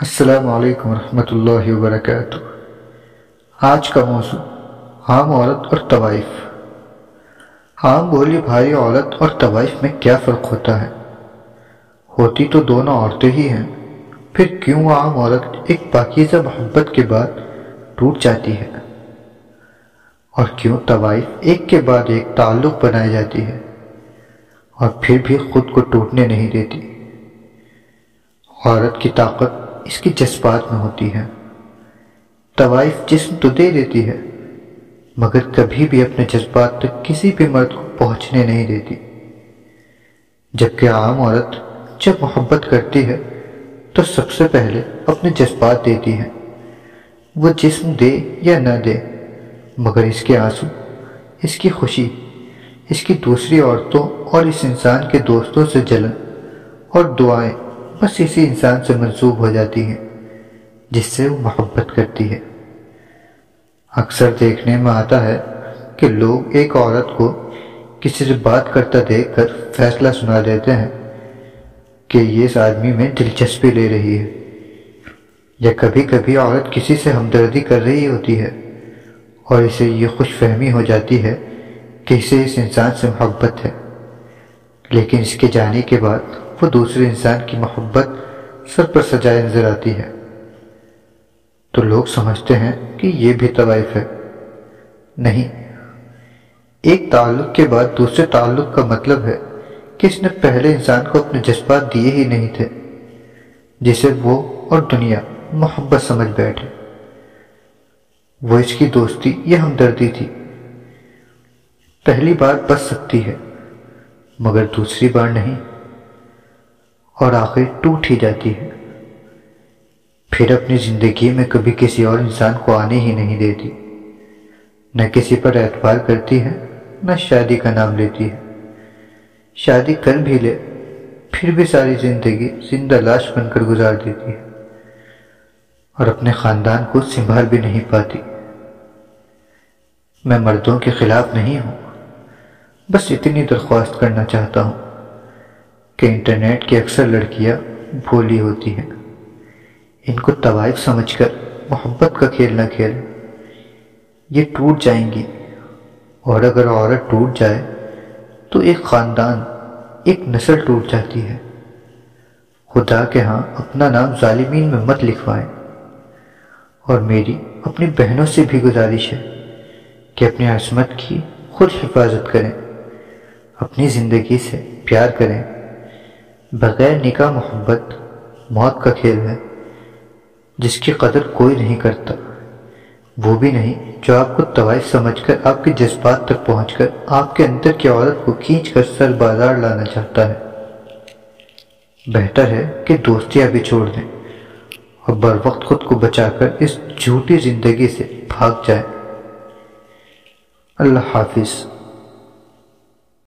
السلام علیکم ورحمۃ اللہ وبرکاتہ۔ آج کا موضوع، عام عورت اور طوائف۔ عام بولی بھائی عورت اور طوائف میں کیا فرق ہوتا ہے؟ ہوتی تو دونوں عورتیں ہی ہیں، پھر کیوں عام عورت ایک پاکیزہ محبت کے بعد ٹوٹ جاتی ہے؟ اور کیوں طوائف ایک کے بعد ایک تعلق بنائی جاتی ہے اور پھر بھی خود کو ٹوٹنے نہیں دیتی؟ عورت کی طاقت اس کی جذبات میں ہوتی ہے۔ طوائف جسم تو دے دیتی ہے، مگر کبھی بھی اپنے جذبات تک کسی بھی مرد کو پہنچنے نہیں دیتی۔ جبکہ عام عورت جب محبت کرتی ہے، تو سب سے پہلے اپنے جذبات دیتی ہے۔ وہ جسم دے یا نہ دے، مگر اس کے آنسو، اس کی خوشی، اس کی دوسری عورتوں اور اس انسان کے دوستوں سے جلن اور دعائیں بس اسی انسان سے منسوب ہو جاتی ہیں، جس سے وہ محبت کرتی ہے۔ اکثر دیکھنے میں آتا ہے کہ لوگ ایک عورت کو کسی سے بات کرتا دیکھ کر فیصلہ سنا دیتے ہیں کہ یہ اس آدمی میں دلچسپی لے رہی ہے۔ یا کبھی کبھی عورت کسی سے ہمدردی کر رہی ہوتی ہے اور اسے یہ خوش فہمی ہو جاتی ہے کہ اسے اس انسان سے محبت ہے۔ لیکن اس کے جانے کے بعد وہ دوسرے انسان کی محبت سر پر سجائے نظر آتی ہے۔ تو لوگ سمجھتے ہیں کہ یہ بھی طوائف ہے۔ نہیں، ایک تعلق کے بعد دوسرے تعلق کا مطلب ہے کہ اس نے پہلے انسان کو اپنے جذبات دیے ہی نہیں تھے، جسے وہ اور دنیا محبت سمجھ بیٹھے۔ وہ اس کی دوستی یا ہمدردی تھی۔ پہلی بار بچ سکتی ہے، مگر دوسری بار نہیں۔ اور آخر ٹوٹ ہی جاتی ہے۔ پھر اپنی زندگی میں کبھی کسی اور انسان کو آنے ہی نہیں دیتی۔ نہ کسی پر اعتبار کرتی ہے، نہ شادی کا نام لیتی ہے۔ شادی کر بھی لے، پھر بھی ساری زندگی زندہ لاش بن کر گزار دیتی ہے۔ اور اپنے خاندان کو سنبھال بھی نہیں پاتی۔ میں مردوں کے خلاف نہیں ہوں، بس اتنی درخواست کرنا چاہتا ہوں۔ کہ انٹرنیٹ کی اکثر لڑکیاں بھولی ہوتی ہیں۔ ان کو طوائف سمجھ کر محبت کا کھیل نہ کھیل، یہ ٹوٹ جائیں گی۔ اور اگر عورت ٹوٹ جائے تو ایک خاندان، ایک نسل ٹوٹ جاتی ہے۔ خدا کے ہاں اپنا نام ظالمین میں مت لکھوائیں۔ اور میری اپنی بہنوں سے بھی گزارش ہے کہ اپنی عصمت کی خود حفاظت کریں، اپنی زندگی سے پیار کریں۔ بغیر نکاح محبت موت کا کھیل ہے، جس کی قدر کوئی نہیں کرتا۔ وہ بھی نہیں جو آپ کو طوائف سمجھ کر آپ کے جذبات تک پہنچ کر آپ کے اندر کی عورت کو کھینچ کر سر بازار لانا چاہتا ہے۔ بہتر ہے کہ دوستیاں بھی چھوڑ دیں اور بر وقت خود کو بچا کر اس جھوٹی زندگی سے بھاگ جائے اللہ حافظ۔